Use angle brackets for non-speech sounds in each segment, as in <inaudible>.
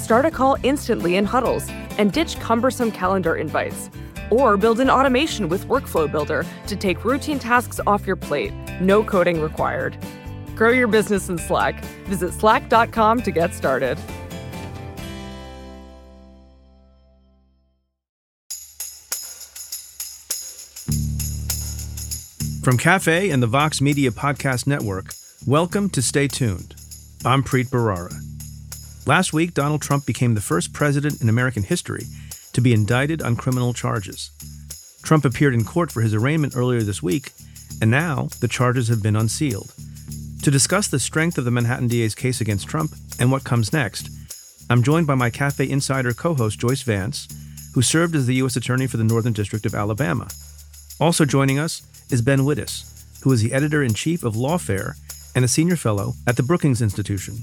Start a call instantly in huddles and ditch cumbersome calendar invites. Or build an automation with Workflow Builder to take routine tasks off your plate. No coding required. Grow your business in Slack. Visit slack.com to get started. From Cafe and the Vox Media Podcast Network, welcome to Stay Tuned. I'm Preet Bharara. Last week, Donald Trump became the first president in American history to be indicted on criminal charges. Trump appeared in court for his arraignment earlier this week, and now the charges have been unsealed. To discuss the strength of the Manhattan DA's case against Trump and what comes next, I'm joined by my Cafe Insider co host, Joyce Vance, who served as the U.S. Attorney for the Northern District of Alabama. Also joining us is Ben Wittes, who is the editor in chief of Lawfare and a senior fellow at the Brookings Institution.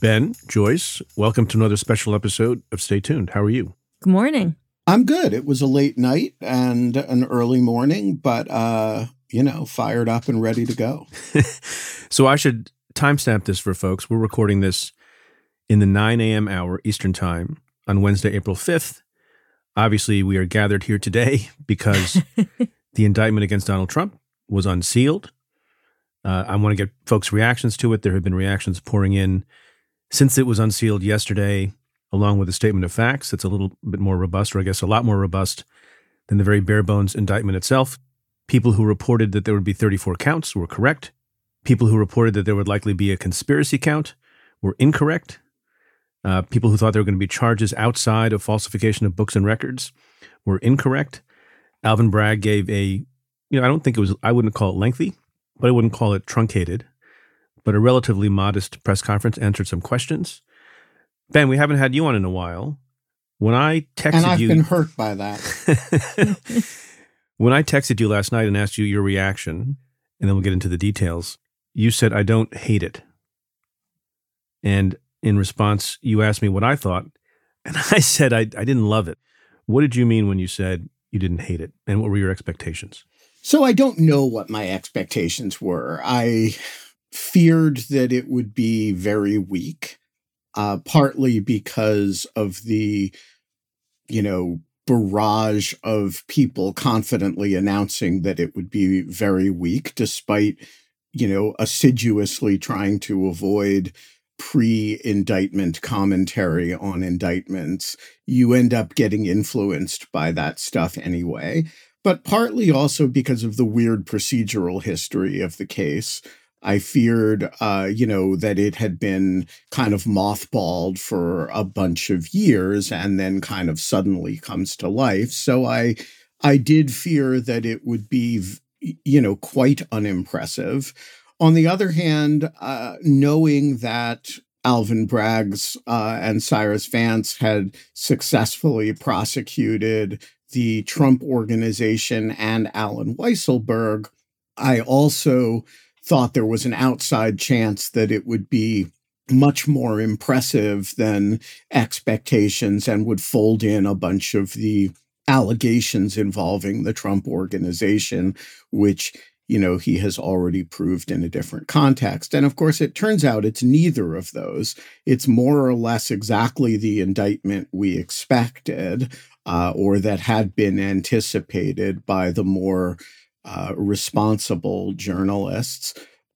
Ben, Joyce, welcome to another special episode of Stay Tuned. How are you? Good morning. I'm good. It was a late night and an early morning, but uh, you know, fired up and ready to go. <laughs> so I should timestamp this for folks. We're recording this in the 9 a.m. hour Eastern Time on Wednesday, April 5th. Obviously, we are gathered here today <laughs> because <laughs> the indictment against Donald Trump was unsealed. Uh, I want to get folks' reactions to it. There have been reactions pouring in since it was unsealed yesterday, along with a statement of facts that's a little bit more robust, or I guess a lot more robust than the very bare bones indictment itself. People who reported that there would be 34 counts were correct. People who reported that there would likely be a conspiracy count were incorrect. Uh, people who thought there were going to be charges outside of falsification of books and records were incorrect. Alvin Bragg gave a, you know, I don't think it was, I wouldn't call it lengthy, but I wouldn't call it truncated but a relatively modest press conference, answered some questions. Ben, we haven't had you on in a while. When I texted and I've you, been hurt by that. <laughs> <laughs> when I texted you last night and asked you your reaction, and then we'll get into the details, you said, I don't hate it. And in response, you asked me what I thought. And <laughs> I said, I, I didn't love it. What did you mean when you said you didn't hate it? And what were your expectations? So I don't know what my expectations were. I feared that it would be very weak, uh, partly because of the, you know, barrage of people confidently announcing that it would be very weak, despite, you know, assiduously trying to avoid pre indictment commentary on indictments. You end up getting influenced by that stuff anyway. But partly also because of the weird procedural history of the case, I feared, uh, you know, that it had been kind of mothballed for a bunch of years and then kind of suddenly comes to life. So I, I did fear that it would be, you know, quite unimpressive. On the other hand, uh, knowing that Alvin Bragg's uh, and Cyrus Vance had successfully prosecuted the Trump organization and Allen Weisselberg, I also thought there was an outside chance that it would be much more impressive than expectations and would fold in a bunch of the allegations involving the Trump organization, which you know he has already proved in a different context. And of course it turns out it's neither of those. It's more or less exactly the indictment we expected uh, or that had been anticipated by the more uh, responsible journalists,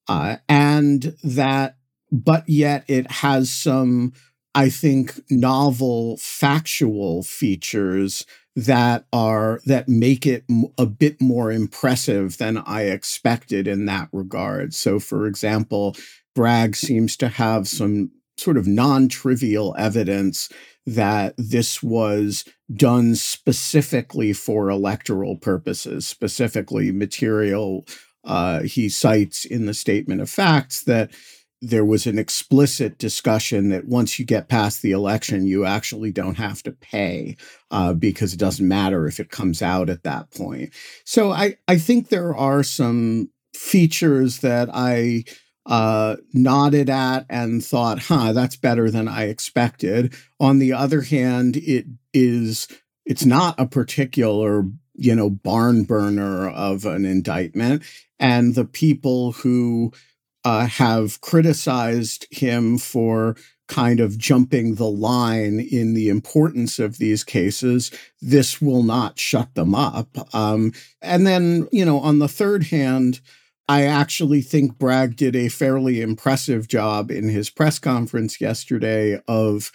uh, and that, but yet it has some I think, novel factual features that are that make it a bit more impressive than I expected in that regard. So, for example, Bragg seems to have some sort of non-trivial evidence that this was done specifically for electoral purposes, specifically material. Uh, he cites in the statement of facts that there was an explicit discussion that once you get past the election, you actually don't have to pay uh, because it doesn't matter if it comes out at that point. So I, I think there are some features that I uh, nodded at and thought, huh, that's better than I expected. On the other hand, it is it's not a particular you know barn burner of an indictment and the people who uh, have criticized him for kind of jumping the line in the importance of these cases, this will not shut them up. Um, and then, you know, on the third hand, I actually think Bragg did a fairly impressive job in his press conference yesterday of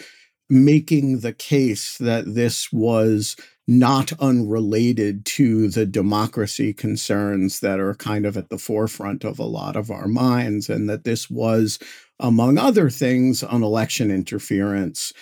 making the case that this was not unrelated to the democracy concerns that are kind of at the forefront of a lot of our minds, and that this was, among other things, an election interference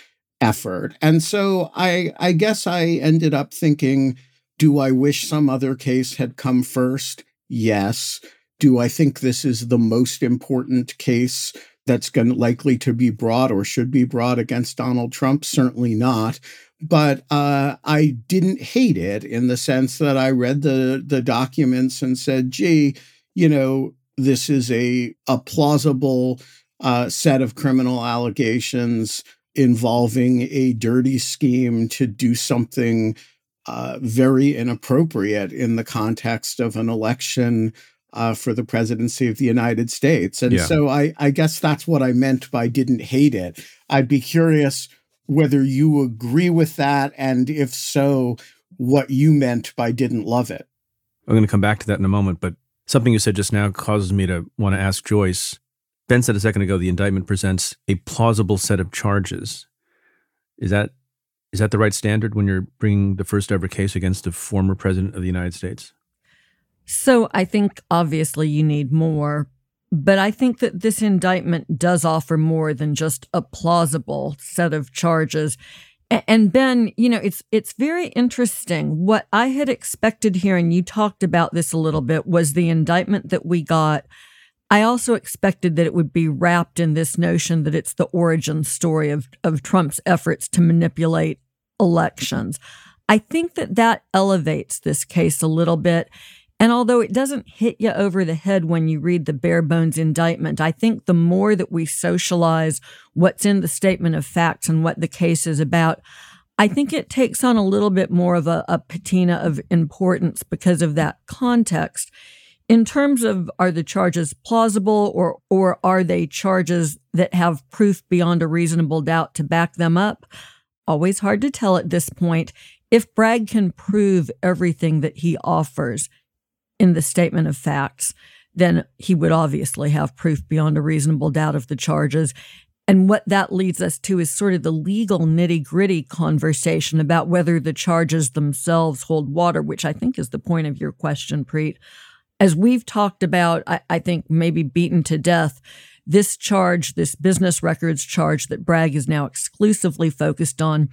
effort. And so I, I guess I ended up thinking, do I wish some other case had come first? Yes. Do I think this is the most important case that's going likely to be brought or should be brought against Donald Trump? Certainly not but uh, I didn't hate it in the sense that I read the the documents and said, "Gee, you know, this is a a plausible uh, set of criminal allegations involving a dirty scheme to do something uh, very inappropriate in the context of an election." Uh, for the presidency of the United States. And yeah. so I, I guess that's what I meant by didn't hate it. I'd be curious whether you agree with that, and if so, what you meant by didn't love it. I'm going to come back to that in a moment, but something you said just now causes me to want to ask Joyce. Ben said a second ago the indictment presents a plausible set of charges. Is that is that the right standard when you're bringing the first ever case against a former president of the United States? So I think obviously you need more, but I think that this indictment does offer more than just a plausible set of charges. And Ben, you know, it's it's very interesting. What I had expected here, and you talked about this a little bit, was the indictment that we got. I also expected that it would be wrapped in this notion that it's the origin story of, of Trump's efforts to manipulate elections. I think that that elevates this case a little bit. And although it doesn't hit you over the head when you read the bare bones indictment, I think the more that we socialize what's in the statement of facts and what the case is about, I think it takes on a little bit more of a, a patina of importance because of that context. In terms of are the charges plausible or or are they charges that have proof beyond a reasonable doubt to back them up? Always hard to tell at this point. If Bragg can prove everything that he offers, in the statement of facts, then he would obviously have proof beyond a reasonable doubt of the charges. And what that leads us to is sort of the legal nitty gritty conversation about whether the charges themselves hold water, which I think is the point of your question, Preet. As we've talked about, I, I think maybe beaten to death, this charge, this business records charge that Bragg is now exclusively focused on,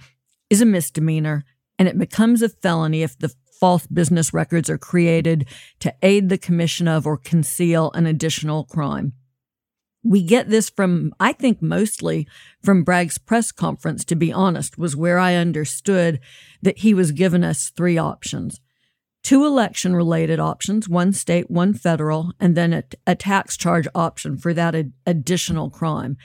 is a misdemeanor and it becomes a felony if the false business records are created to aid the commission of or conceal an additional crime. We get this from, I think, mostly from Bragg's press conference, to be honest, was where I understood that he was given us three options two election related options, one state, one federal, and then a, a tax charge option for that ad- additional crime.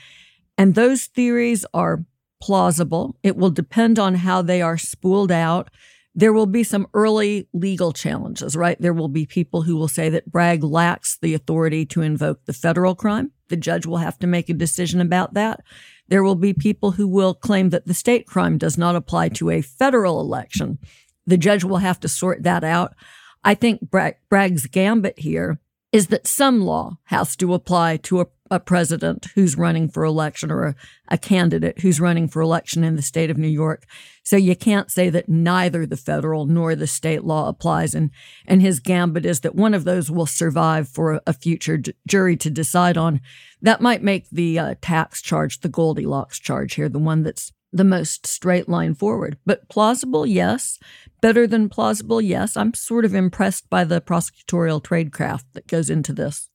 And those theories are plausible. It will depend on how they are spooled out there will be some early legal challenges, right? There will be people who will say that Bragg lacks the authority to invoke the federal crime. The judge will have to make a decision about that. There will be people who will claim that the state crime does not apply to a federal election. The judge will have to sort that out. I think Bragg's gambit here is that some law has to apply to a a president who's running for election or a, a, candidate who's running for election in the state of New York. So you can't say that neither the federal nor the state law applies. And, and his gambit is that one of those will survive for a, a future d- jury to decide on. That might make the uh, tax charge the Goldilocks charge here, the one that's the most straight line forward. But plausible, yes. Better than plausible, yes. I'm sort of impressed by the prosecutorial tradecraft that goes into this.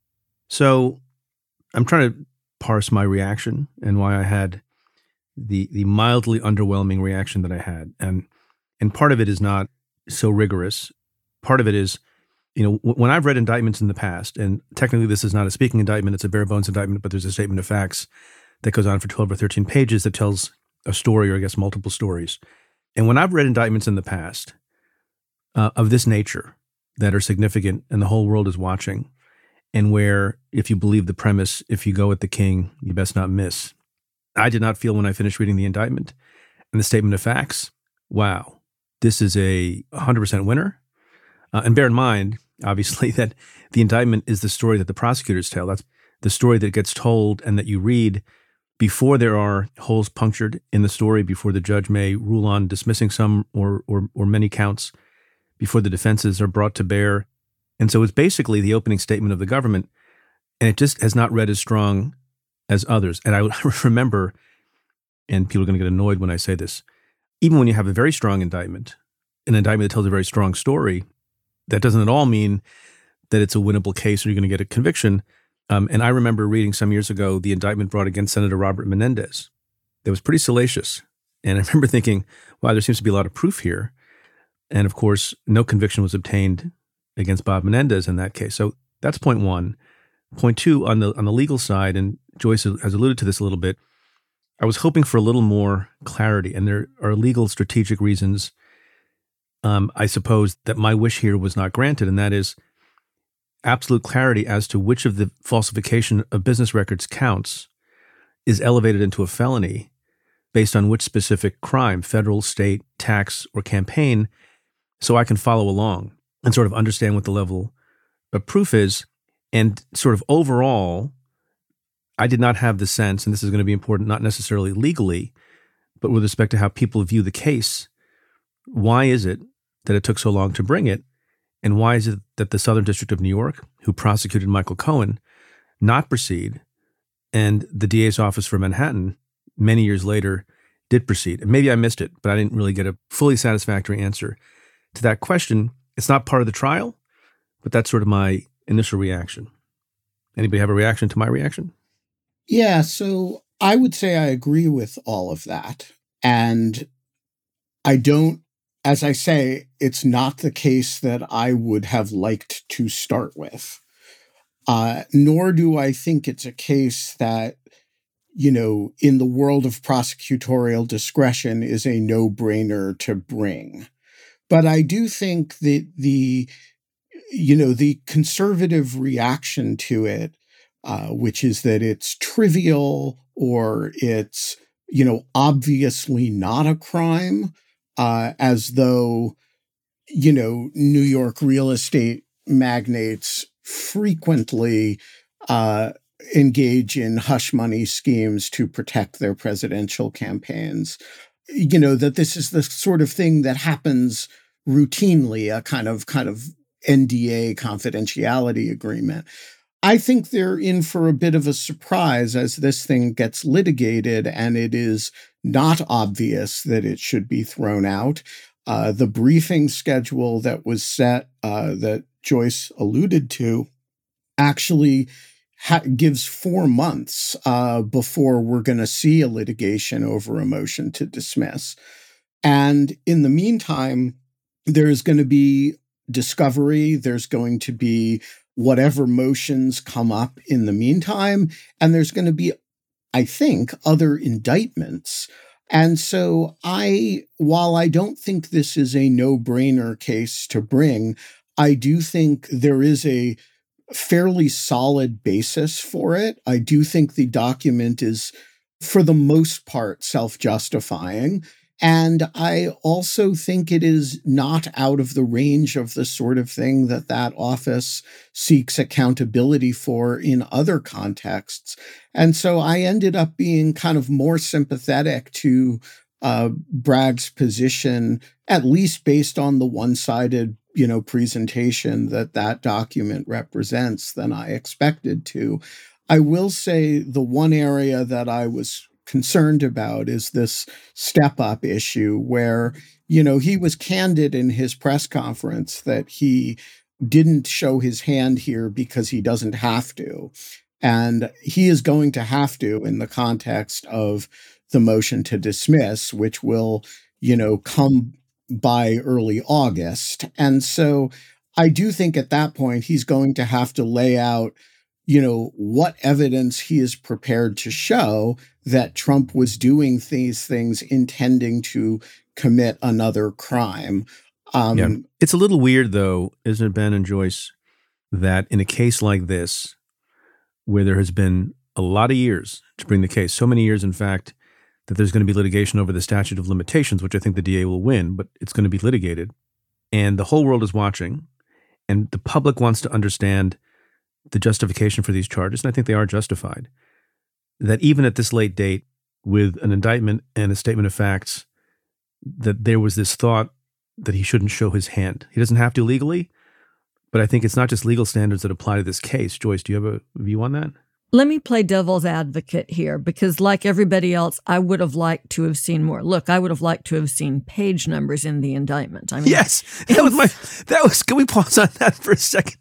So I'm trying to parse my reaction and why I had the the mildly underwhelming reaction that I had, and and part of it is not so rigorous. Part of it is, you know, when I've read indictments in the past, and technically this is not a speaking indictment; it's a bare bones indictment, but there's a statement of facts that goes on for 12 or 13 pages that tells a story, or I guess multiple stories. And when I've read indictments in the past uh, of this nature that are significant, and the whole world is watching, and where, if you believe the premise, if you go with the king, you best not miss. I did not feel when I finished reading the indictment and the statement of facts, wow, this is a 100% winner. Uh, and bear in mind, obviously, <laughs> that the indictment is the story that the prosecutors tell. That's the story that gets told and that you read before there are holes punctured in the story, before the judge may rule on dismissing some or, or, or many counts, before the defenses are brought to bear and so it's basically the opening statement of the government, and it just has not read as strong as others. And I <laughs> remember, and people are going to get annoyed when I say this, even when you have a very strong indictment, an indictment that tells a very strong story, that doesn't at all mean that it's a winnable case or you're going to get a conviction. Um, and I remember reading some years ago the indictment brought against Senator Robert Menendez. that was pretty salacious. And I <laughs> remember thinking, wow, there seems to be a lot of proof here. And of course, no conviction was obtained against Bob Menendez in that case. So that's point one. Point two on the on the legal side, and Joyce has alluded to this a little bit. I was hoping for a little more clarity, and there are legal strategic reasons. Um, I suppose that my wish here was not granted, and that is absolute clarity as to which of the falsification of business records counts is elevated into a felony based on which specific crime, federal, state, tax, or campaign, so I can follow along and sort of understand what the level of proof is. And sort of overall, I did not have the sense, and this is going to be important, not necessarily legally, but with respect to how people view the case. Why is it that it took so long to bring it? And why is it that the Southern District of New York, who prosecuted Michael Cohen, not proceed, and the DA's office for Manhattan, many years later, did proceed? And maybe I missed it, but I didn't really get a fully satisfactory answer to that question. It's not part of the trial, but that's sort of my initial reaction. Anybody have a reaction to my reaction? Yeah, so I would say I agree with all of that. And I don't, as I say, it's not the case that I would have liked to start with. Uh, nor do I think it's a case that, you know, in the world of prosecutorial discretion is a no brainer to bring. But I do think that the, you know, the conservative reaction to it, uh, which is that it's trivial or it's, you know, obviously not a crime, uh, as though, you know, New York real estate magnates frequently uh, engage in hush money schemes to protect their presidential campaigns. You know, that this is the sort of thing that happens routinely a kind of kind of NDA confidentiality agreement. I think they're in for a bit of a surprise as this thing gets litigated and it is not obvious that it should be thrown out. Uh, the briefing schedule that was set, uh, that Joyce alluded to, actually ha- gives four months uh, before we're going to see a litigation over a motion to dismiss. And in the meantime, there's going to be discovery, there's going to be whatever motions come up in the meantime, and there's going to be, I think, other indictments. And so I, while I don't think this is a no brainer case to bring, I do think there is a fairly solid basis for it. I do think the document is, for the most part, self justifying. And I also think it is not out of the range of the sort of thing that that office seeks accountability for in other contexts. And so I ended up being kind of more sympathetic to uh, Bragg's position, at least based on the one sided you know presentation that that document represents than I expected to. I will say the one area that I was concerned about is this step up issue where, you know, he was candid in his press conference that he didn't show his hand here because he doesn't have to. And he is going to have to in the context of the motion to dismiss, which will, you know, come by early August. And so I do think at that point he's going to have to lay out you know, what evidence he is prepared to show that Trump was doing these things intending to commit another crime. Um, yeah. It's a little weird, though, isn't it, Ben and Joyce, that in a case like this, where there has been a lot of years to bring the case, so many years, in fact, that there's going to be litigation over the statute of limitations, which I think the DA will win, but it's going to be litigated. And the whole world is watching, and the public wants to understand the justification for these charges, and I think they are justified, that even at this late date, with an indictment and a statement of facts, that there was this thought that he shouldn't show his hand. He doesn't have to legally, but I think it's not just legal standards that apply to this case. Joyce, do you have a view on that? Let me play devil's advocate here because, like everybody else, I would have liked to have seen more. Look, I would have liked to have seen page numbers in the indictment. I mean, yes, <laughs> that was my. That was. Can we pause on that for a second?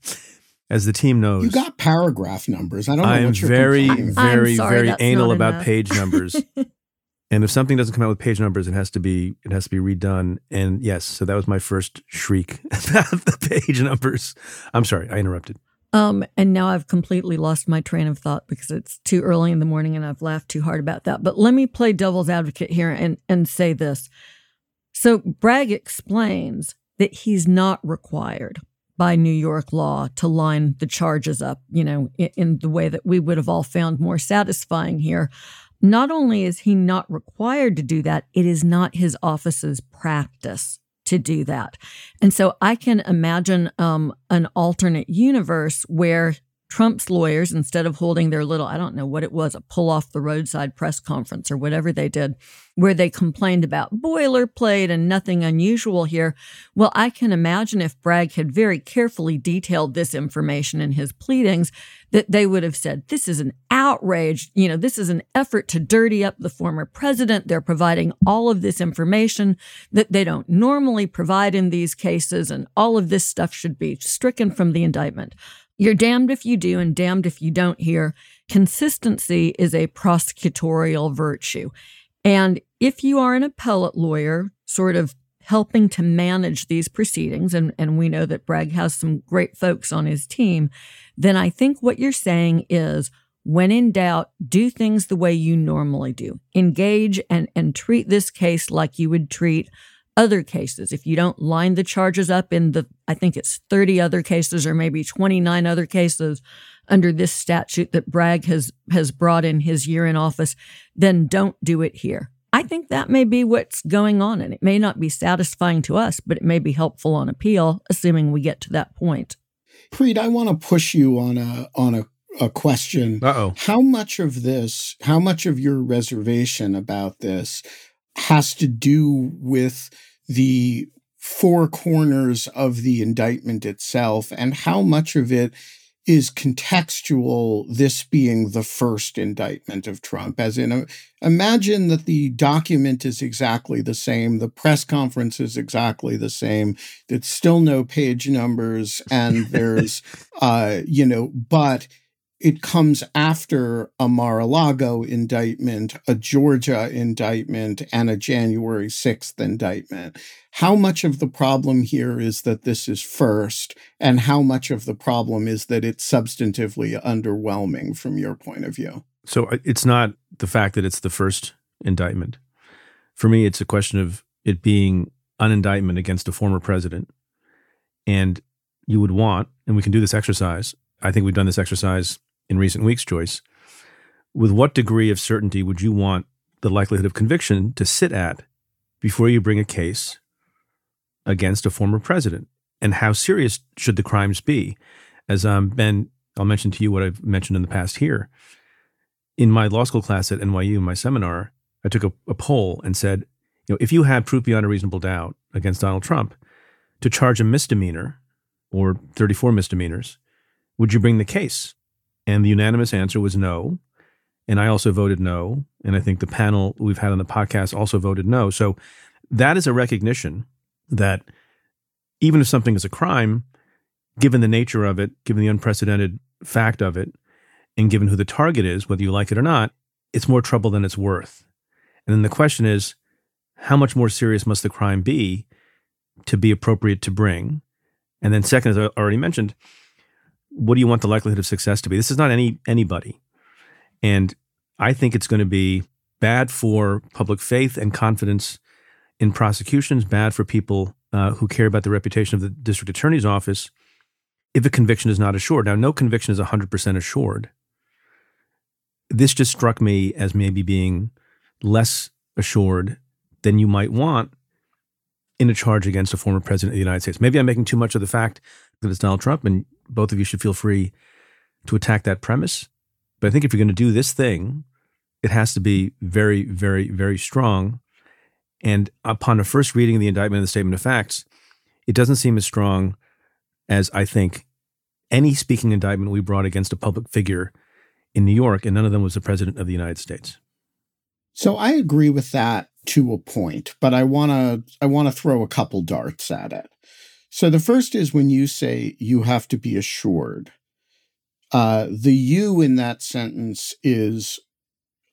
as the team knows, you got paragraph numbers. I don't know. I'm very, very, sorry, very anal about page numbers. <laughs> and if something doesn't come out with page numbers, it has to be it has to be redone. And yes, so that was my first shriek <laughs> about the page numbers. I'm sorry, I interrupted. Um, and now I've completely lost my train of thought because it's too early in the morning and I've laughed too hard about that. But let me play devil's advocate here and and say this. So Bragg explains that he's not required by New York law to line the charges up, you know, in, in, the way that we would have all found more satisfying here. Not only is he not required to do that, it is not his office's practice to do that. And so I can imagine um, an alternate universe where Trump's lawyers, instead of holding their little, I don't know what it was, a pull off the roadside press conference or whatever they did, where they complained about boilerplate and nothing unusual here. Well, I can imagine if Bragg had very carefully detailed this information in his pleadings, that they would have said, this is an outrage. You know, this is an effort to dirty up the former president. They're providing all of this information that they don't normally provide in these cases, and all of this stuff should be stricken from the indictment. You're damned if you do and damned if you don't here. Consistency is a prosecutorial virtue. And if you are an appellate lawyer, sort of helping to manage these proceedings, and, and we know that Bragg has some great folks on his team, then I think what you're saying is when in doubt, do things the way you normally do. Engage and, and treat this case like you would treat other cases. If you don't line the charges up in the, I think it's 30 other cases or maybe 29 other cases under this statute that Bragg has, has brought in his year in office, then don't do it here. I think that may be what's going on, and it may not be satisfying to us, but it may be helpful on appeal, assuming we get to that point. Preet, I want to push you on a on a, a question. Uh-oh. How much of this, how much of your reservation about this has to do with the four corners of the indictment itself and how much of it is contextual, this being the first indictment of Trump. As in, imagine that the document is exactly the same, the press conference is exactly the same, there's still no page numbers, and there's, <laughs> uh, you know, but it comes after a Mar-a-Lago indictment, a Georgia indictment, and a January 6th indictment. How much of the problem here is that this is first, and how much of the problem is that it's substantively underwhelming from your point of view? So uh, it's not the fact that it's the first indictment. For me, it's a question of it being an indictment against a former president. And you would want, and we can do this exercise. I think we've done this exercise in recent weeks, Joyce, with what degree of certainty would you want the likelihood of conviction to sit at before you bring a case against a former president? And how serious should the crimes be? As um, Ben, I'll mention to you what I've mentioned in the past here. In my law school class at NYU, my seminar, I took a, a poll and said, you know, if you had proof beyond a reasonable doubt against Donald Trump to charge a misdemeanor or 34 misdemeanors, would you bring the case? And the unanimous answer was no. And I also voted no. And I think the panel we've had on the podcast also voted no. So that is a recognition that even if something is a crime, given the nature of it, given the unprecedented fact of it, and given who the target is, whether you like it or not, it's more trouble than it's worth. And then the question is, how much more serious must the crime be to be appropriate to bring? And then second, as I already mentioned, what do you want the likelihood of success to be? This is not any anybody. And I think it's going to be bad for public faith and confidence in prosecutions, bad for people uh, who care about the reputation of the district attorney's office if a conviction is not assured. Now, no conviction is 100% assured. This just struck me as maybe being less assured than you might want in a charge against a former president of the United States. Maybe I'm making too much of the fact that it's Donald Trump, and both of you should feel free to attack that premise. But I think if you're going to do this thing, it has to be very, very, very strong. And upon a first reading of the indictment and the statement of facts, it doesn't seem as strong as I think any speaking indictment we brought against a public figure in New York, and none of them was the president of the United States. So I agree with that to a point, but I want to I want to throw a couple darts at it. So the first is when you say you have to be assured. Uh, the you in that sentence is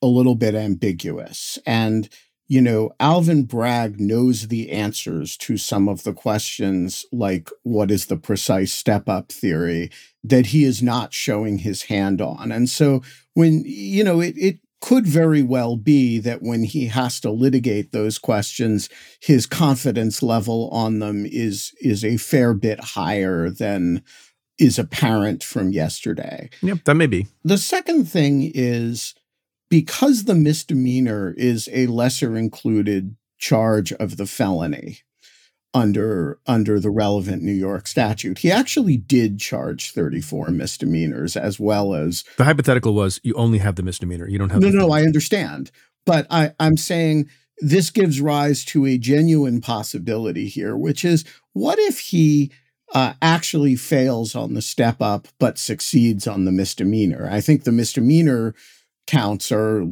a little bit ambiguous. And, you know, Alvin Bragg knows the answers to some of the questions, like what is the precise step up theory, that he is not showing his hand on. And so when, you know, it, it could very well be that when he has to litigate those questions, his confidence level on them is is a fair bit higher than is apparent from yesterday. Yep, that may be. The second thing is because the misdemeanor is a lesser included charge of the felony under under the relevant New York statute. He actually did charge 34 misdemeanors as well as the hypothetical was you only have the misdemeanor. You don't have No, no, I understand. But I, I'm saying this gives rise to a genuine possibility here, which is what if he uh, actually fails on the step up but succeeds on the misdemeanor? I think the misdemeanor counts are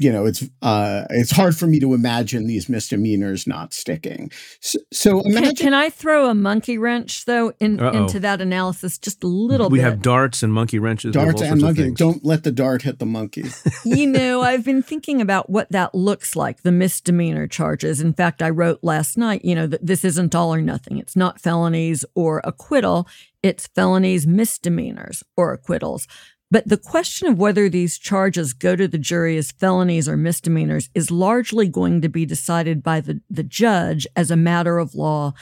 you know it's uh it's hard for me to imagine these misdemeanors not sticking. So, so imagine can, can, i throw a monkey wrench though in, into that analysis just a little we bit? We have darts and monkey wrenches darts and monkey. don't let the dart hit the monkey. <laughs> You know i've been thinking about what that looks like the misdemeanor charges. In fact i wrote last night you know that this isn't all or nothing. It's not felonies or acquittal. It's felonies misdemeanors or acquittals but the question of whether these charges go to the jury as felonies or misdemeanors is largely going to be decided by the, the judge as a matter of law.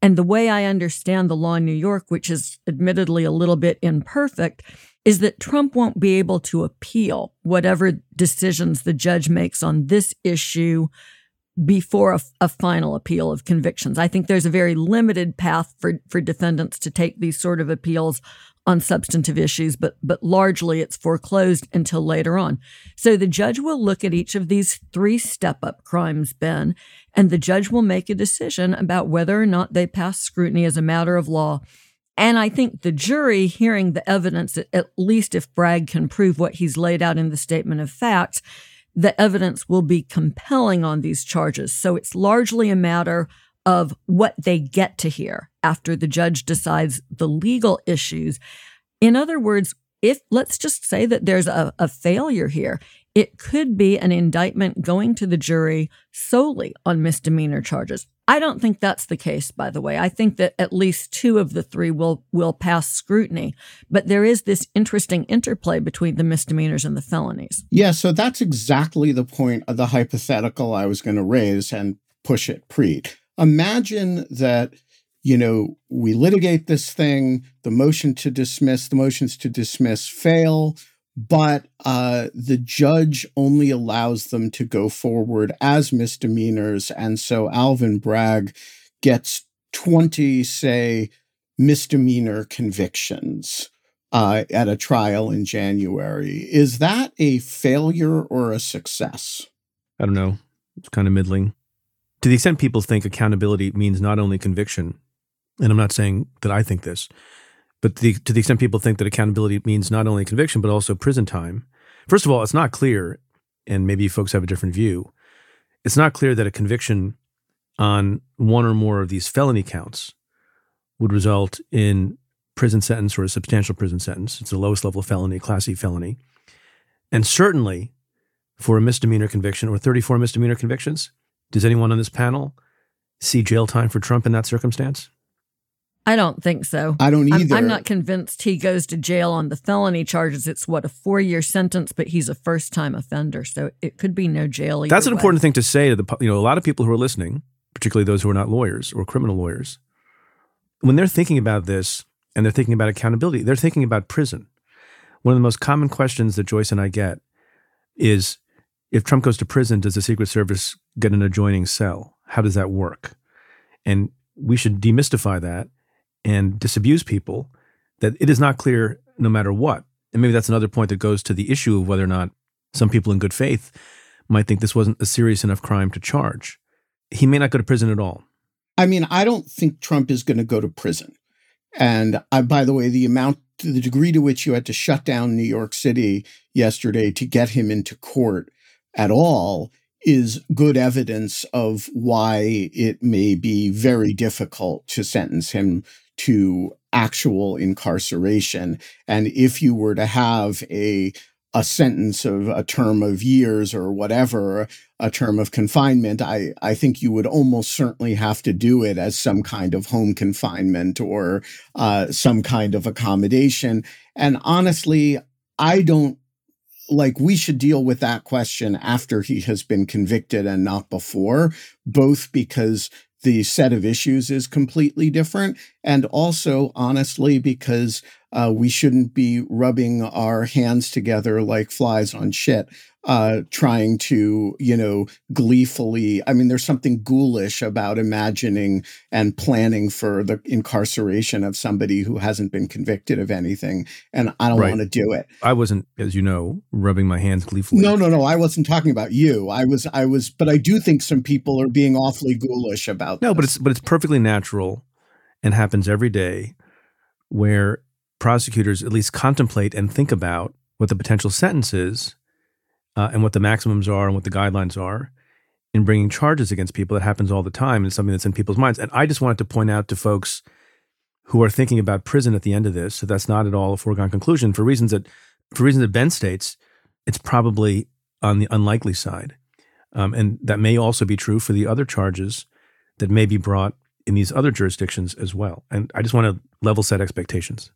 And the way I understand the law in New York, which is admittedly a little bit imperfect, is that Trump won't be able to appeal whatever decisions the judge makes on this issue before a, a, final appeal of convictions. I think there's a very limited path for, for defendants to take these sort of appeals on substantive issues, but but largely it's foreclosed until later on. So the judge will look at each of these three step-up crimes, Ben, and the judge will make a decision about whether or not they pass scrutiny as a matter of law. And I think the jury, hearing the evidence, at least if Bragg can prove what he's laid out in the statement of facts, the evidence will be compelling on these charges. So it's largely a matter of what they get to hear after the judge decides the legal issues. In other words, if let's just say that there's a, a failure here, it could be an indictment going to the jury solely on misdemeanor charges. I don't think that's the case, by the way. I think that at least two of the three will will pass scrutiny, but there is this interesting interplay between the misdemeanors and the felonies. Yeah, so that's exactly the point of the hypothetical I was going to raise and push it, Preet. Imagine that you know, we litigate this thing, the motion to dismiss, the motions to dismiss fail, but uh, the judge only allows them to go forward as misdemeanors. And so Alvin Bragg gets 20, say, misdemeanor convictions uh, at a trial in January. Is that a failure or a success? I don't know. It's kind of middling. To the extent people think accountability means not only conviction, and I'm not saying that I think this, but the, to the extent people think that accountability means not only conviction, but also prison time, first of all, it's not clear, and maybe folks have a different view. It's not clear that a conviction on one or more of these felony counts would result in prison sentence or a substantial prison sentence. It's the lowest level felony, Class E felony. And certainly for a misdemeanor conviction or 34 misdemeanor convictions, does anyone on this panel see jail time for Trump in that circumstance? I don't think so. I don't either. I'm, I'm, not convinced he goes to jail on the felony charges. It's what a four year sentence, but he's a first time offender, so it could be no jail. That's an way. important thing to say to the you know a lot of people who are listening, particularly those who are not lawyers or criminal lawyers, when they're thinking about this and they're thinking about accountability, they're thinking about prison. One of the most common questions that Joyce and I get is, if Trump goes to prison, does the Secret Service get an adjoining cell? How does that work? And we should demystify that and disabuse people that it is not clear no matter what. And maybe that's another point that goes to the issue of whether or not some people in good faith might think this wasn't a serious enough crime to charge. He may not go to prison at all. I mean, I don't think Trump is going to go to prison. And I, by the way, the amount, the degree to which you had to shut down New York City yesterday to get him into court at all is good evidence of why it may be very difficult to sentence him to actual incarceration. And if you were to have a a sentence of a term of years or whatever, a term of confinement, I, I think you would almost certainly have to do it as some kind of home confinement or uh, some kind of accommodation. And honestly, I don't like we should deal with that question after he has been convicted and not before, both because the set of issues is completely different. And also, honestly, because uh, we shouldn't be rubbing our hands together like flies on shit, uh, trying to, you know, gleefully. I mean, there's something ghoulish about imagining and planning for the incarceration of somebody who hasn't been convicted of anything. And I don't right. want to do it. I wasn't, as you know, rubbing my hands gleefully. No, no, no. I wasn't talking about you. I was, I was, but I do think some people are being awfully ghoulish about. No, this. but it's, but it's perfectly natural and happens every day where prosecutors at least contemplate and think about what the potential sentence is uh, and what the maximums are and what the guidelines are in bringing charges against people. That happens all the time and something that's in people's minds. And I just wanted to point out to folks who are thinking about prison at the end of this that that's not at all a foregone conclusion for reasons that for reasons that Ben states, it's probably on the unlikely side. Um, and that may also be true for the other charges that may be brought in these other jurisdictions as well. And I just want to level set expectations.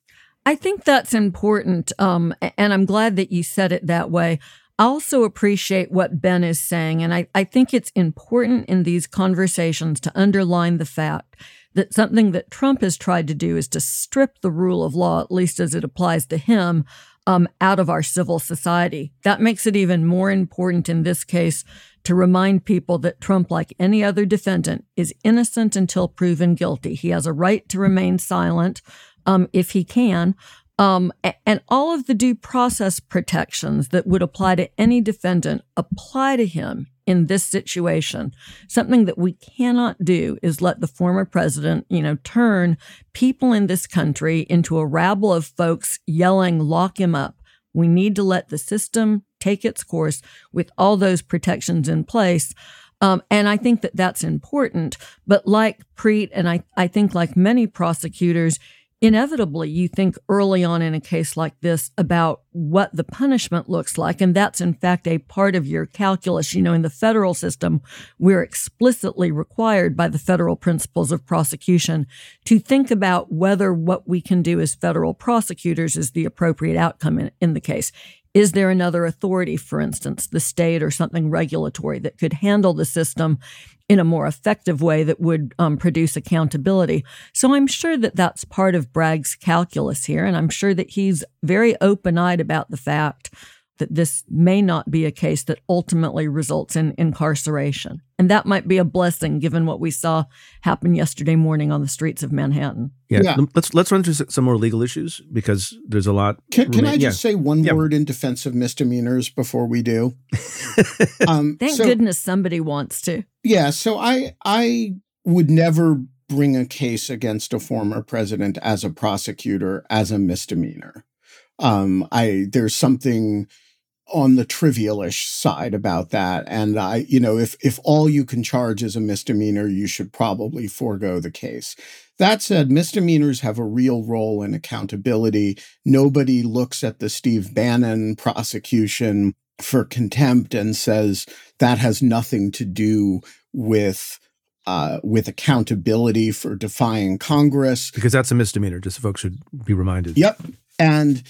I think that's important. Um, and I'm glad that you said it that way. I also appreciate what Ben is saying. And I, I think it's important in these conversations to underline the fact that something that Trump has tried to do is to strip the rule of law, at least as it applies to him, um, out of our civil society. That makes it even more important in this case to remind people that Trump, like any other defendant, is innocent until proven guilty. He has a right to remain silent um, if he can. Um, and all of the due process protections that would apply to any defendant apply to him in this situation. Something that we cannot do is let the former president, you know, turn people in this country into a rabble of folks yelling, lock him up. We need to let the system take its course with all those protections in place. Um, and I think that that's important. But like Preet, and I, I think like many prosecutors, inevitably you think early on in a case like this about what the punishment looks like and that's in fact a part of your calculus. You know in the federal system we're explicitly required by the federal principles of prosecution to think about whether what we can do as federal prosecutors is the appropriate outcome in, in the case Is there another authority, for instance, the state or something regulatory that could handle the system in a more effective way that would um, produce accountability? So I'm sure that that's part of Bragg's calculus here. And I'm sure that he's very open eyed about the fact that this may not be a case that ultimately results in incarceration. And that might be a blessing given what we saw happen yesterday morning on the streets of Manhattan. Yeah. yeah. Let's let's run through some more legal issues because there's a lot. Can, can I just yeah. say one yeah. word in defense of misdemeanors before we do? <laughs> um, Thank so, goodness somebody wants to. Yeah. So I I would never bring a case against a former president as a prosecutor as a misdemeanor. Um, I there's something on the trivialish side about that. And I, you know, if if all you can charge is a misdemeanor, you should probably forego the case. That said, misdemeanors have a real role in accountability. Nobody looks at the Steve Bannon prosecution for contempt and says that has nothing to do with uh, with accountability for defying Congress. Because that's a misdemeanor, just folks should be reminded. Yep. And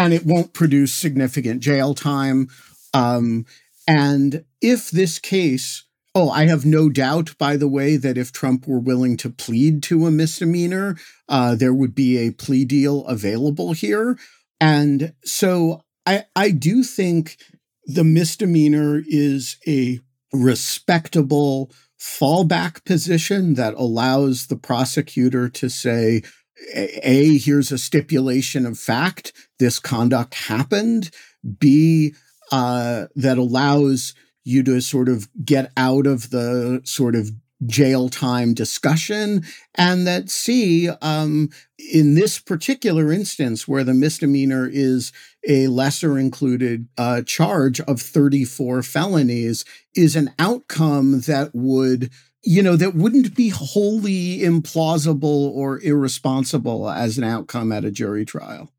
and it won't produce significant jail time. Um, and if this case, oh, I have no doubt, by the way, that if Trump were willing to plead to a misdemeanor, uh, there would be a plea deal available here. And so I, I do think the misdemeanor is a respectable fallback position that allows the prosecutor to say, a here's a stipulation of fact this conduct happened. B uh, that allows you to sort of get out of the sort of jail time discussion. And that c um, in this particular instance where the misdemeanor is a lesser included uh, charge of 34 felonies is an outcome that would you know, that wouldn't be wholly implausible or irresponsible as an outcome at a jury trial.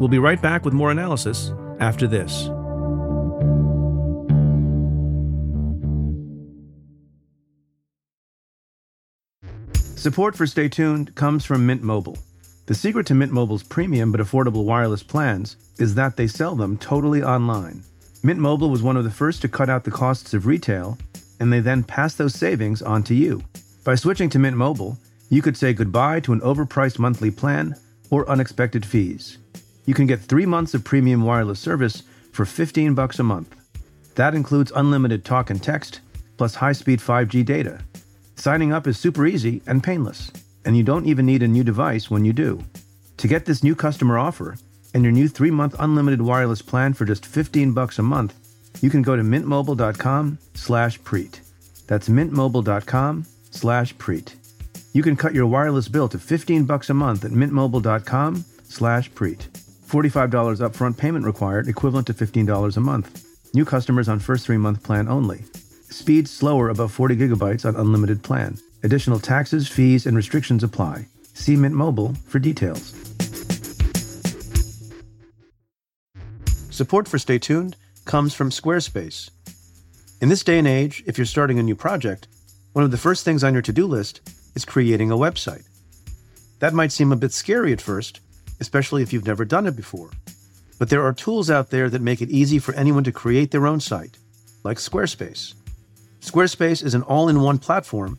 We'll be right back with more analysis after this. Support for Stay Tuned comes from Mint Mobile. The secret to Mint Mobile's premium but affordable wireless plans is that they sell them totally online. Mint Mobile was one of the first to cut out the costs of retail, and they then pass those savings on to you. By switching to Mint Mobile, you could say goodbye to an overpriced monthly plan or unexpected fees. You can get 3 months of premium wireless service for 15 bucks a month. That includes unlimited talk and text plus high-speed 5G data. Signing up is super easy and painless and you don't even need a new device when you do. To get this new customer offer and your new 3-month unlimited wireless plan for just 15 bucks a month, you can go to mintmobile.com/preet. That's mintmobile.com/preet. You can cut your wireless bill to 15 bucks a month at mintmobile.com/preet. $45 upfront payment required, equivalent to $15 a month. New customers on first 3-month plan only. Speed slower above 40 gigabytes on unlimited plan. Additional taxes, fees, and restrictions apply. See Mint Mobile for details. Support for Stay Tuned comes from Squarespace. In this day and age, if you're starting a new project, one of the first things on your to do list is creating a website. That might seem a bit scary at first, especially if you've never done it before. But there are tools out there that make it easy for anyone to create their own site, like Squarespace. Squarespace is an all in one platform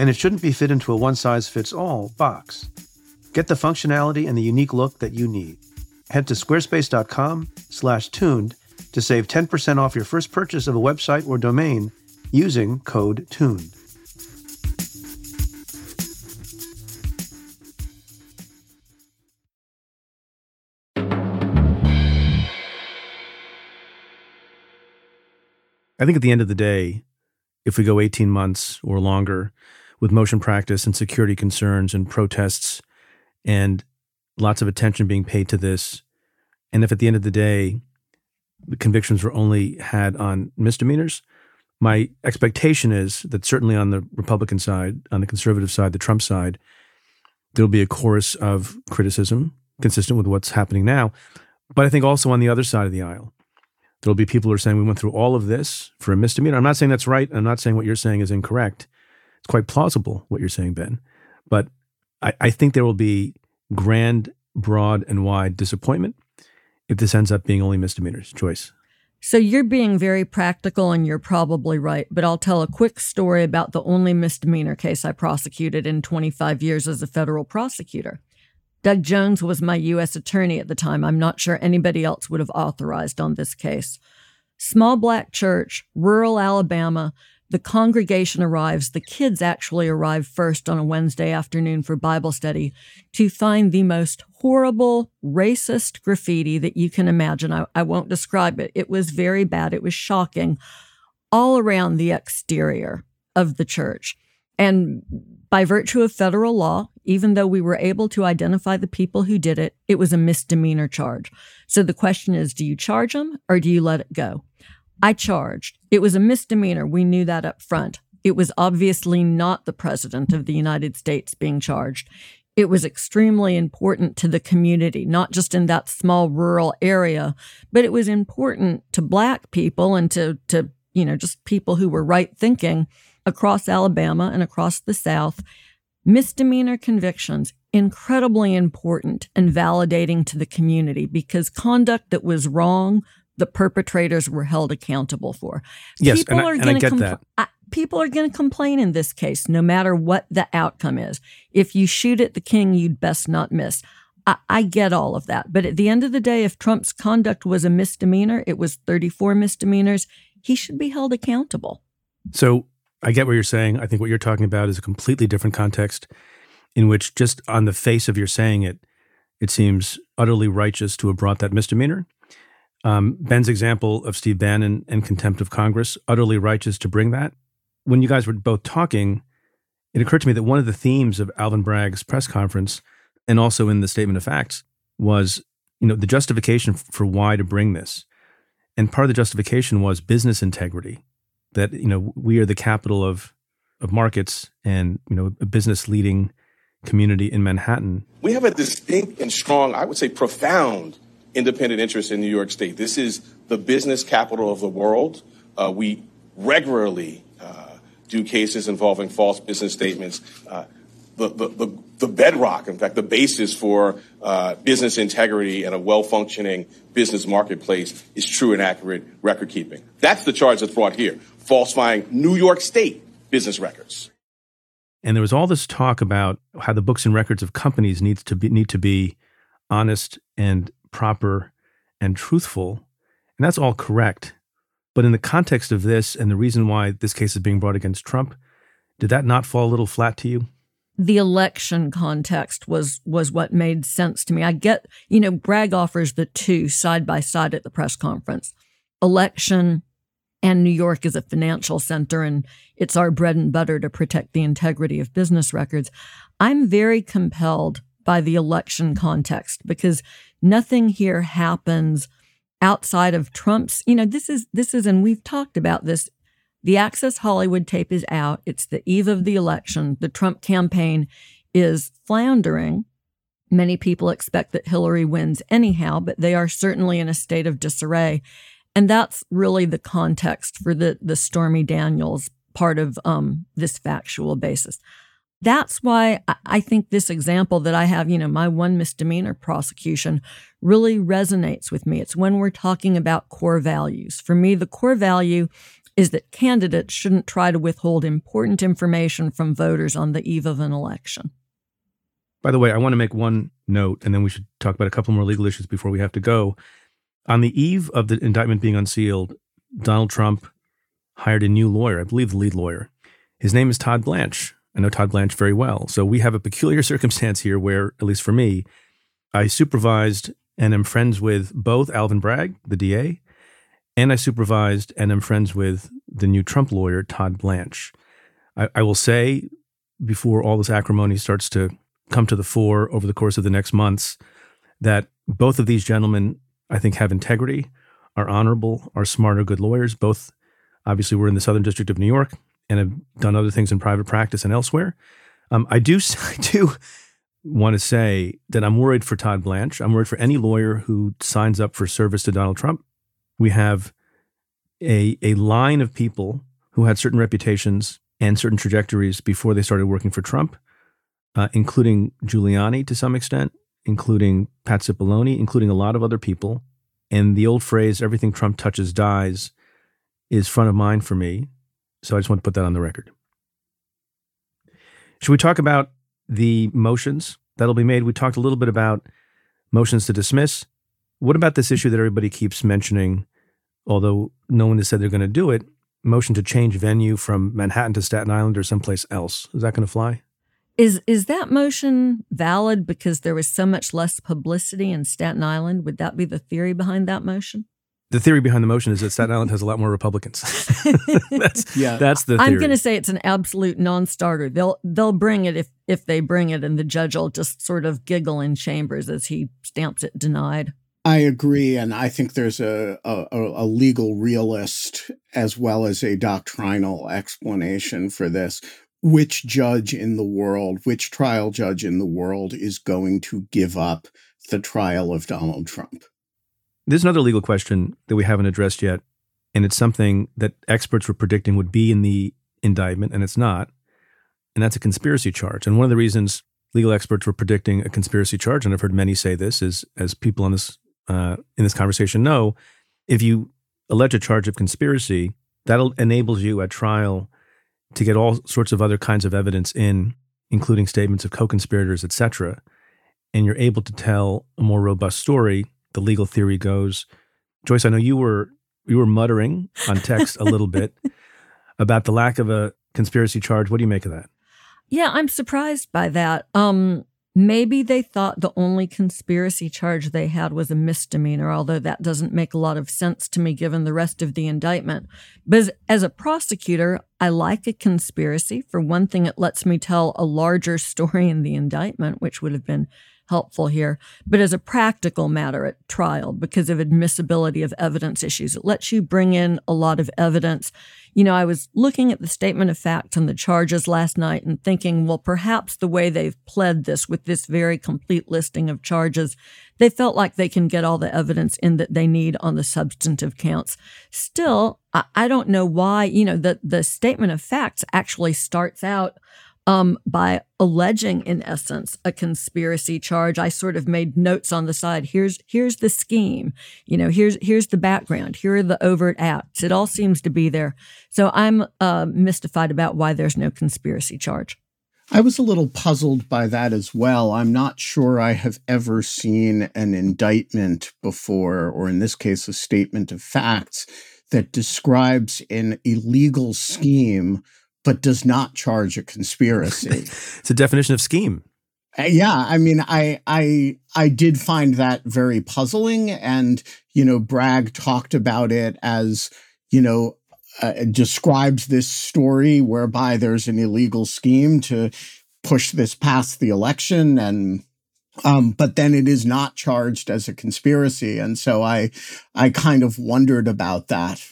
and it shouldn't be fit into a one size fits all box. Get the functionality and the unique look that you need. Head to squarespace.com/tuned to save 10% off your first purchase of a website or domain using code TUNED. I think at the end of the day, if we go 18 months or longer, with motion practice and security concerns and protests and lots of attention being paid to this. And if at the end of the day, the convictions were only had on misdemeanors, my expectation is that certainly on the Republican side, on the conservative side, the Trump side, there'll be a chorus of criticism consistent with what's happening now. But I think also on the other side of the aisle, there'll be people who are saying we went through all of this for a misdemeanor. I'm not saying that's right. I'm not saying what you're saying is incorrect. It's quite plausible what you're saying, Ben. But I, I think there will be grand, broad, and wide disappointment if this ends up being only misdemeanors. Joyce. So you're being very practical and you're probably right, but I'll tell a quick story about the only misdemeanor case I prosecuted in 25 years as a federal prosecutor. Doug Jones was my U.S. attorney at the time. I'm not sure anybody else would have authorized on this case. Small black church, rural Alabama, the congregation arrives, the kids actually arrive first on a Wednesday afternoon for Bible study to find the most horrible, racist graffiti that you can imagine. I, I won't describe it. It was very bad. It was shocking all around the exterior of the church. And by virtue of federal law, even though we were able to identify the people who did it, it was a misdemeanor charge. So the question is do you charge them or do you let it go? I charged. It was a misdemeanor. We knew that up front. It was obviously not the president of the United States being charged. It was extremely important to the community, not just in that small rural area, but it was important to black people and to, to, you know, just people who were right thinking across Alabama and across the South. Misdemeanor convictions, incredibly important and validating to the community because conduct that was wrong the perpetrators were held accountable for. Yes, people and I, are and I get compl- that. I, people are going to complain in this case, no matter what the outcome is. If you shoot at the king, you'd best not miss. I, I get all of that. But at the end of the day, if Trump's conduct was a misdemeanor, it was 34 misdemeanors, he should be held accountable. So I get what you're saying. I think what you're talking about is a completely different context in which, just on the face of your saying it, it seems utterly righteous to have brought that misdemeanor. Um, Ben's example of Steve Bannon and contempt of Congress, utterly righteous to bring that. When you guys were both talking, it occurred to me that one of the themes of Alvin Bragg's press conference and also in the statement of facts was, you know, the justification for why to bring this. And part of the justification was business integrity, that, you know, we are the capital of, of markets and, you know, a business leading community in Manhattan. We have a distinct and strong, I would say profound independent interest in New York State. This is the business capital of the world. Uh, we regularly uh, do cases involving false business statements. Uh, the, the, the, the, bedrock, in fact, the basis for uh, business integrity and a well functioning business marketplace is true and accurate record keeping. That's the charge that's brought here falsifying New York State business records. And there was all this talk about how the books and records of companies needs to be, need to be honest and proper, and truthful. And that's all correct. But in the context of this and the reason why this case is being brought against Trump, did that not fall a little flat to you? The election context was was what made sense to me. I get, you know, Bragg offers the two side by side at the press conference. Election and New York is a financial center and it's our bread and butter to protect the integrity of business records. I'm very compelled by the election context because nothing here happens outside of Trump's. You know, this is this is, and we've talked about this. The Access Hollywood tape is out. It's the eve of the election. The Trump campaign is floundering. Many people expect that Hillary wins anyhow, but they are certainly in a state of disarray. And that's really the context for the, the Stormy Daniels part of um, this factual basis. That's why I think this example that I have, you know, my one misdemeanor prosecution really resonates with me. It's when we're talking about core values. For me, the core value is that candidates shouldn't try to withhold important information from voters on the eve of an election. By the way, I want to make one note, and then we should talk about a couple more legal issues before we have to go. On the eve of the indictment being unsealed, Donald Trump hired a new lawyer, I believe the lead lawyer. His name is Todd Blanche. I know Todd Blanche very well. So we have a peculiar <laughs> circumstance here where, at least for me, I supervised and am friends with both Alvin Bragg, the DA, and I supervised and am friends with the new Trump lawyer, Todd Blanche. I, I will say before all this acrimony starts to come to the fore over the course of the next months that both of these gentlemen, I think, have integrity, are honorable, are smart, good lawyers. Both, obviously, were in the Southern District of New York and have done other things in private practice and elsewhere. Um, I do, <laughs> I do want to say that I'm worried for Todd Blanche. I'm worried for any lawyer who signs up for service to Donald Trump. We have a a line of people who had certain reputations and certain trajectories before they started working for Trump, uh, including Giuliani to some extent, including Pat Cipollone, including a lot of other people. And the old phrase, everything Trump touches dies, is front of mind for me. So I just want to put that on the record. Should we talk about the motions that'll be made? We talked a little bit about motions to dismiss. What about this issue that everybody keeps mentioning, although no one has said they're going to do it? Motion to change venue from Manhattan to Staten Island or someplace else. Is that going to fly? Is is that motion valid because there was so much less publicity in Staten Island? Would that be the theory behind that motion? The theory behind the motion is that Staten Island has a lot more Republicans. <laughs> that's, yeah. that's the theory. I'm going to say it's an absolute non-starter. They'll they'll bring it if if they bring it, and the judge will just sort of giggle in chambers as he stamps it denied. I agree, and I think there's a, a, a legal realist as well as a doctrinal explanation for this which judge in the world, which trial judge in the world is going to give up the trial of Donald Trump? There's another legal question that we haven't addressed yet, and it's something that experts were predicting would be in the indictment, and it's not. And that's a conspiracy charge. And one of the reasons legal experts were predicting a conspiracy charge, and I've heard many say this, is as people on this uh, in this conversation know, if you allege a charge of conspiracy, that enables you at trial to get all sorts of other kinds of evidence in, including statements of co-conspirators, etc. And you're able to tell a more robust story. The legal theory goes, Joyce. I know you were you were muttering on text a little bit <laughs> about the lack of a conspiracy charge. What do you make of that? Yeah, I'm surprised by that. Um, Maybe they thought the only conspiracy charge they had was a misdemeanor, although that doesn't make a lot of sense to me given the rest of the indictment. But as, as, a prosecutor, I like a conspiracy. For one thing, it lets me tell a larger story in the indictment, which would have been helpful here. But as a practical matter at trial, because of admissibility of evidence issues, it lets you bring in a lot of evidence you know, I was looking at the statement of facts and the charges last night and thinking, well, perhaps the way they've pled this with this very complete listing of charges, they felt like they can get all the evidence in that they need on the substantive counts. Still, I, don't know why, you know, the, the statement of facts actually starts out um, by alleging, in essence, a conspiracy charge. I sort of made notes on the side. Here's here's the scheme. You know, here's here's the background. Here are the overt acts. It all seems to be there. So I'm uh, mystified about why there's no conspiracy charge. I was a little puzzled by that as well. I'm not sure I have ever seen an indictment before, or in this case, a statement of facts that describes an illegal scheme but does not charge a conspiracy. <laughs> it's a definition of scheme. Uh, yeah, I mean, I I I did find that very puzzling, and you know, Bragg talked about it as you know uh, describes this story whereby there's an illegal scheme to push this past the election and um, but then it is not charged as a conspiracy and so i i kind of wondered about that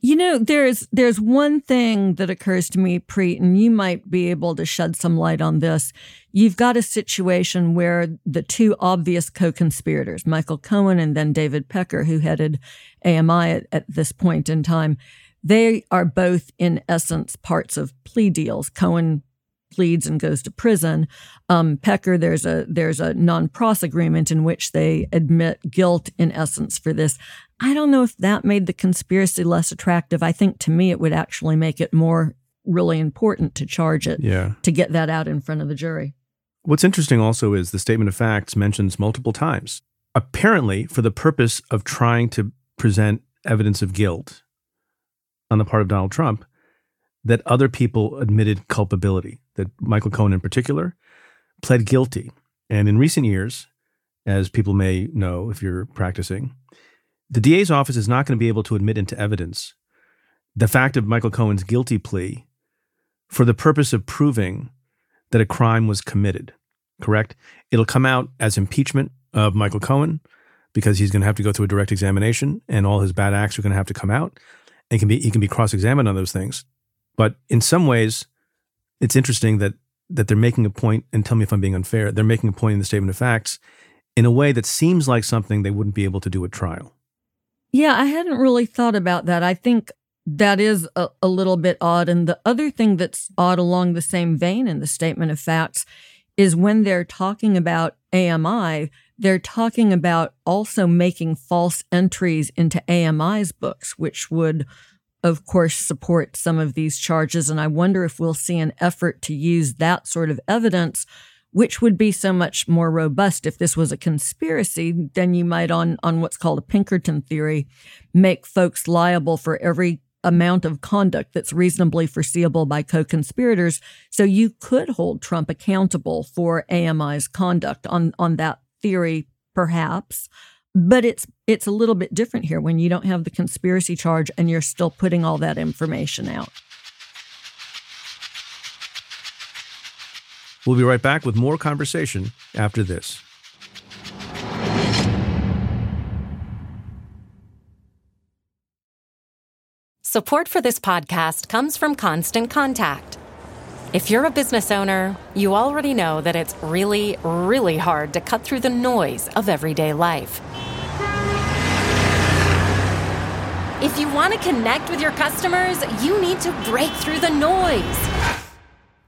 you know, there's there's one thing that occurs to me, Preet, and you might be able to shed some light on this. You've got a situation where the two obvious co-conspirators, Michael Cohen and then David Pecker, who headed AMI at, at this point in time, they are both in essence parts of plea deals. Cohen pleads and goes to prison. Um, Pecker, there's a there's a non pros agreement in which they admit guilt in essence for this. I don't know if that made the conspiracy less attractive. I think to me it would actually make it more really important to charge it. Yeah. To get that out in front of the jury. What's interesting also is the statement of facts mentions multiple times, apparently for the purpose of trying to present evidence of guilt on the part of Donald Trump, that other people admitted culpability, that Michael Cohen in particular pled guilty. And in recent years, as people may know if you're practicing, the DA's office is not going to be able to admit into evidence the fact of Michael Cohen's guilty plea for the purpose of proving that a crime was committed. correct? It'll come out as impeachment of Michael Cohen because he's going to have to go through a direct examination and all his bad acts are going to have to come out. And can be he can be cross-examined on those things. But in some ways, it's interesting that that they're making a point, and tell me if I'm being unfair, they're making a point in the statement of facts in a way that seems like something they wouldn't be able to do at trial. Yeah, I hadn't really thought about that. I think that is a, a, little bit odd. And the other thing that's odd along the same vein in the statement of facts is when they're talking about AMI, they're talking about also making false entries into AMI's books, which would, of course, support some of these charges. And I wonder if we'll see an effort to use that sort of evidence, which would be so much more robust. If this was a conspiracy, then you might, on, on what's called a Pinkerton theory, make folks liable for every amount of conduct that's reasonably foreseeable by co conspirators. So you could hold Trump accountable for AMI's conduct on, on that theory, perhaps. But it's it's a little bit different here when you don't have the conspiracy charge and you're still putting all that information out. We'll be right back with more conversation after this. Support for this podcast comes from Constant Contact. If you're a business owner, you already know that it's really, really hard to cut through the noise of everyday life. If you want to connect with your customers, you need to break through the noise.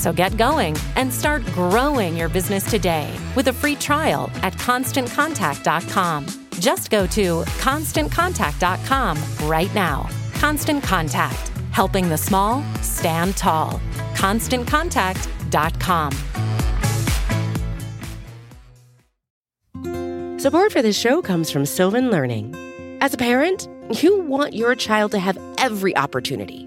So get going and start growing your business today with a free trial at constantcontact.com. Just go to constantcontact.com right now. Constant Contact, helping the small stand tall. ConstantContact.com. Support for this show comes from Sylvan Learning. As a parent, you want your child to have every opportunity,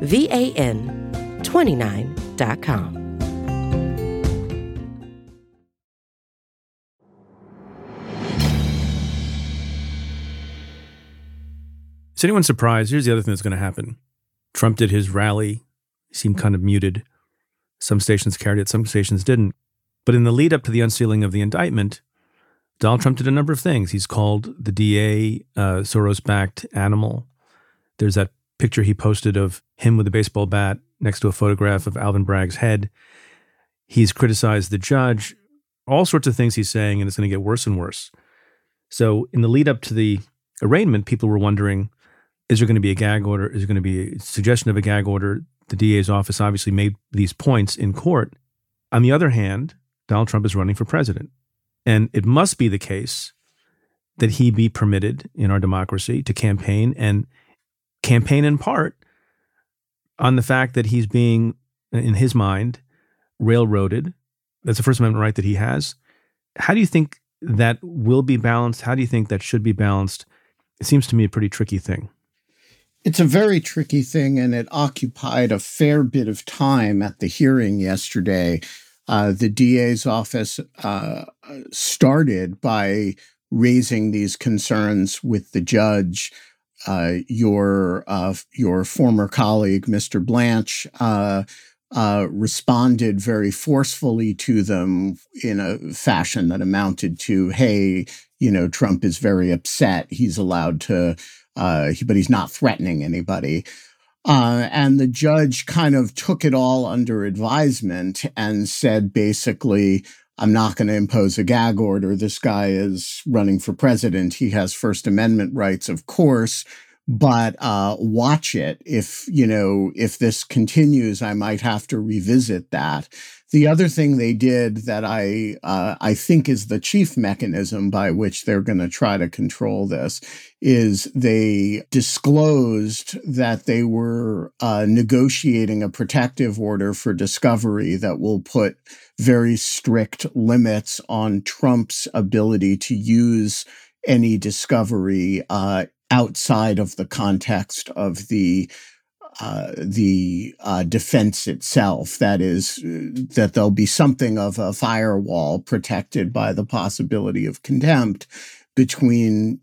V A N 29.com. Is anyone surprised? Here's the other thing that's going to happen. Trump did his rally, he seemed kind of muted. Some stations carried it, some stations didn't. But in the lead up to the unsealing of the indictment, Donald Trump did a number of things. He's called the DA uh, Soros backed animal. There's that picture he posted of him with a baseball bat next to a photograph of Alvin Bragg's head. He's criticized the judge, all sorts of things he's saying, and it's going to get worse and worse. So, in the lead up to the arraignment, people were wondering is there going to be a gag order? Is there going to be a suggestion of a gag order? The DA's office obviously made these points in court. On the other hand, Donald Trump is running for president. And it must be the case that he be permitted in our democracy to campaign and campaign in part on the fact that he's being, in his mind, railroaded. That's the First Amendment right that he has. How do you think that will be balanced? How do you think that should be balanced? It seems to me a pretty tricky thing. It's a very tricky thing, and it occupied a fair bit of time at the hearing yesterday. Uh, the DA's office uh, started by raising these concerns with the judge your uh, your former colleague, Mr. Blanche, uh, uh, responded very forcefully to them in a fashion that amounted to, "Hey, you know, Trump is very upset. He's allowed to, uh, but he's not threatening anybody." Uh, and the judge kind of took it all under advisement and said basically, I'm not going to impose a gag order. This guy is running for president. He has First Amendment rights, of course, but uh, watch it. If you know if this continues, I might have to revisit that. The other thing they did that I uh, I think is the chief mechanism by which they're going to try to control this is they disclosed that they were uh, negotiating a protective order for discovery that will put very strict limits on Trump's ability to use any discovery uh, outside of the context of the uh, the uh, defense itself. That is, uh, that there'll be something of a firewall protected by the possibility of contempt between,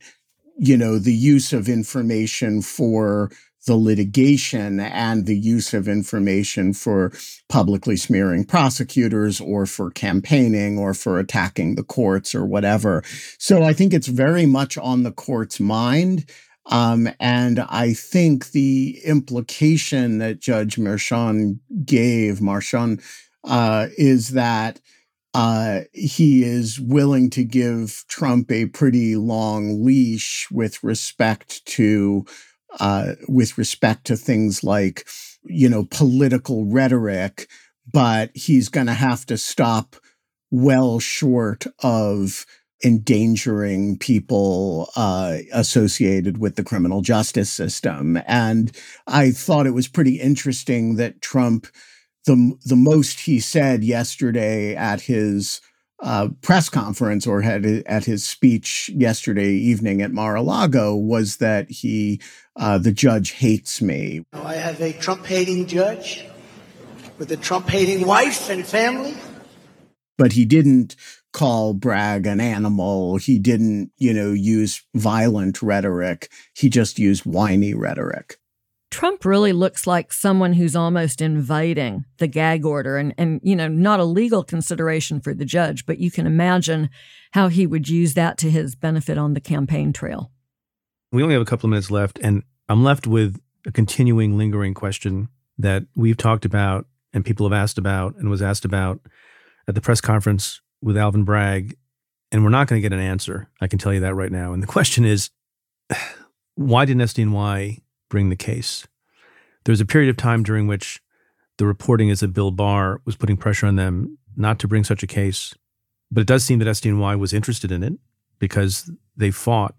you know, the use of information for the litigation and the use of information for publicly smearing prosecutors or for campaigning or for attacking the courts or whatever. So I think it's very much on the court's mind um, and I think the implication that Judge Merchan gave, Marchand, uh, is that uh, he is willing to give Trump a pretty long leash with respect to uh, with respect to things like you know political rhetoric, but he's going to have to stop well short of endangering people uh, associated with the criminal justice system. And I thought it was pretty interesting that Trump, the the most he said yesterday at his uh, press conference or had at his speech yesterday evening at Mar-a-Lago was that he, uh, the judge hates me. I have a Trump hating judge with a Trump hating wife and family. But he didn't call Bragg an animal. He didn't, you know, use violent rhetoric. He just used whiny rhetoric. Trump really looks like someone who's almost inviting the gag order and, and, you know, not a legal consideration for the judge, but you can imagine how he would use that to his benefit on the campaign trail. We only have a couple of minutes left, and I'm left with a continuing, lingering question that we've talked about and people have asked about and was asked about at the press conference with Alvin Bragg, and we're not going to get an answer. I can tell you that right now. And the question is, <sighs> why didn't SDNY bring the case? There's a period of time during which the reporting is that Bill Barr was putting pressure on them not to bring such a case. But it does seem that SDNY was interested in it because they fought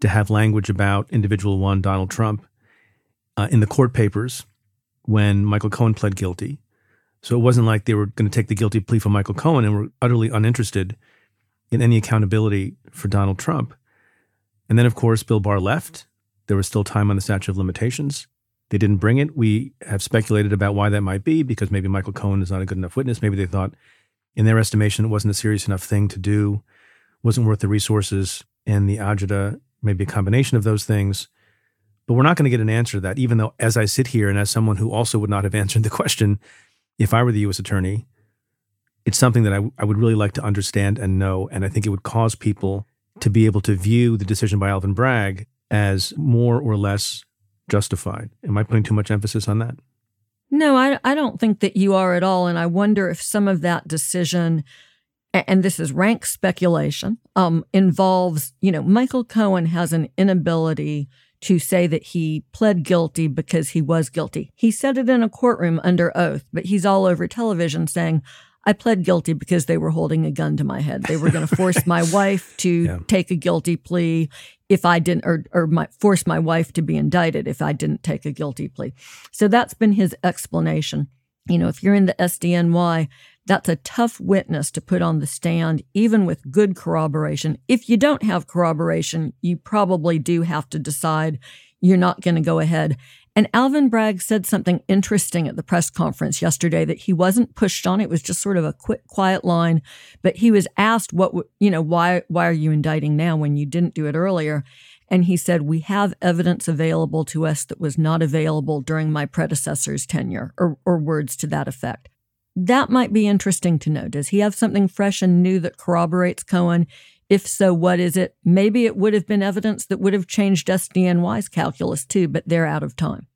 to have language about individual one, Donald Trump, uh, in the court papers when Michael Cohen pled guilty. So it wasn't like they were going to take the guilty plea from Michael Cohen and were utterly uninterested in any accountability for Donald Trump. And then, of course, Bill Barr left. There was still time on the statute of limitations. They didn't bring it. We have speculated about why that might be because maybe Michael Cohen is not a good enough witness. Maybe they thought, in their estimation, it wasn't a serious enough thing to do, wasn't worth the resources and the agita, maybe a combination of those things. But we're not going to get an answer to that, even though, as I sit here and as someone who also would not have <laughs> answered the question, if I were the U.S. attorney, it's something that I, I would really like to understand and know. And I think it would cause people to be able to view the decision by Alvin Bragg as more or less justified. Am I putting too much emphasis on that? No, I, I don't think that you are at all. And I wonder if some of that decision, and this is rank speculation, um, involves, you know, Michael Cohen has an inability to say that he pled guilty because he was guilty. He said it in a courtroom under oath, but he's all over television saying, I pled guilty because they were holding a gun to my head. They were going to force my <laughs> wife to yeah. take a guilty plea if I didn't, or, or my, force my wife to be indicted if I didn't take a guilty plea. So that's been his explanation. You know, if you're in the SDNY, that's a tough witness to put on the stand, even with good corroboration. If you don't have corroboration, you probably do have to decide you're not going to go ahead. And Alvin Bragg said something interesting at the press conference yesterday that he wasn't pushed on. It was just sort of a quick, quiet line. But he was asked, "What you know? Why? Why are you indicting now when you didn't do it earlier?" And he said, We have evidence available to us that was not available during my predecessor's tenure, or, or words to that effect. That might be interesting to know. Does he have something fresh and new that corroborates Cohen? If so, what is it? Maybe it would have been evidence that would have changed SDNY's calculus too, but they're out of time.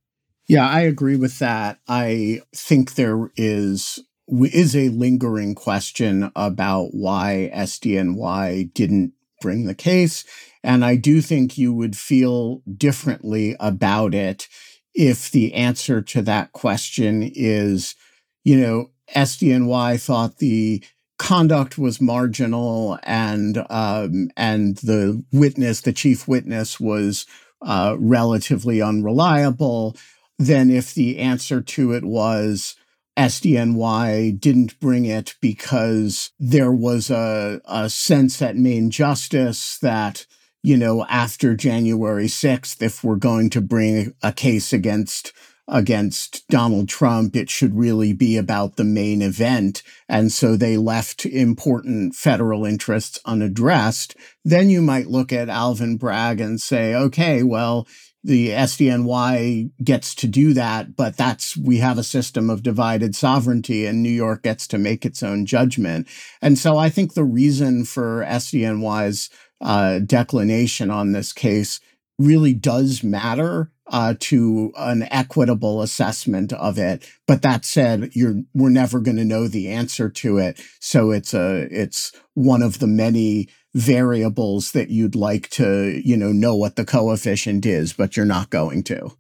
Yeah, I agree with that. I think there is is a lingering question about why SDNY didn't bring the case. And I do think you would feel differently about it if the answer to that question is, you know, SDNY thought the conduct was marginal and um, and the witness, the chief witness, was uh, relatively unreliable. Then, if the answer to it was SDNY didn't bring it because there was a, a sense at Main Justice that, you know, after January 6th, if we're going to bring a case against against Donald Trump, it should really be about the main event. And so they left important federal interests unaddressed. Then you might look at Alvin Bragg and say, okay, well, the SDNY gets to do that, but that's we have a system of divided sovereignty and New York gets to make its own judgment. And so I think the reason for SDNY's uh, declination on this case really does matter uh, to an equitable assessment of it. But that said, you're we're never going to know the answer to it. So it's a it's one of the many variables that you'd like to, you know, know what the coefficient is, but you're not going to.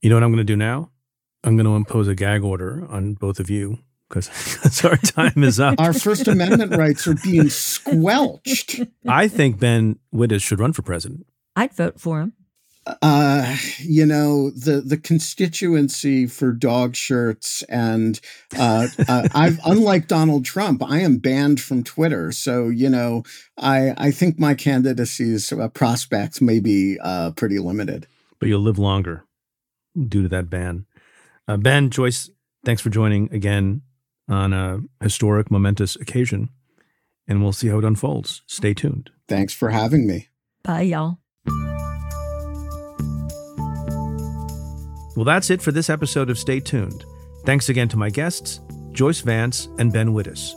You know what I'm going to do now? I'm going to impose a gag order on both of you because <laughs> our time is up. our First Amendment rights are being squelched. I think Ben Wittes should run for president. I'd vote for him. Uh, you know the the constituency for dog shirts, and uh, uh, I've unlike Donald Trump, I am banned from Twitter. So you know, I I think my candidacy's uh, prospects may be uh, pretty limited. But you'll live longer due to that ban. Uh, ben Joyce, thanks for joining again on a historic, momentous occasion, and we'll see how it unfolds. Stay tuned. Thanks for having me. Bye, y'all. Well, that's it for this episode of Stay Tuned. Thanks again to my guests, Joyce Vance and Ben Wittes.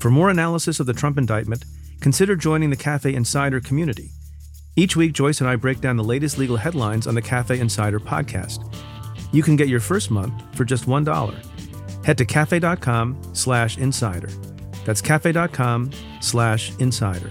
For more analysis of the Trump indictment, consider joining the Cafe Insider community. Each week, Joyce and I break down the latest legal headlines on the Cafe Insider podcast. You can get your first month for just $1. Head to cafe.com slash insider. That's cafe.com slash insider.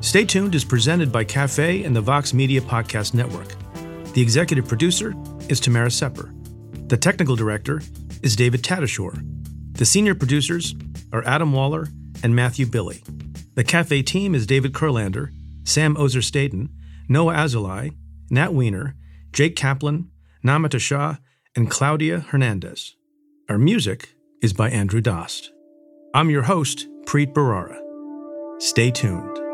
Stay Tuned is presented by Cafe and the Vox Media Podcast Network. The executive producer is Tamara Sepper. The technical director is David Tatasciore. The senior producers are Adam Waller and Matthew Billy. The Cafe team is David Kurlander, Sam Ozer Staten, Noah Azulai, Nat Weiner, Jake Kaplan, Namita Shah, and Claudia Hernandez. Our music is by Andrew Dost. I'm your host, Preet Bharara. Stay tuned.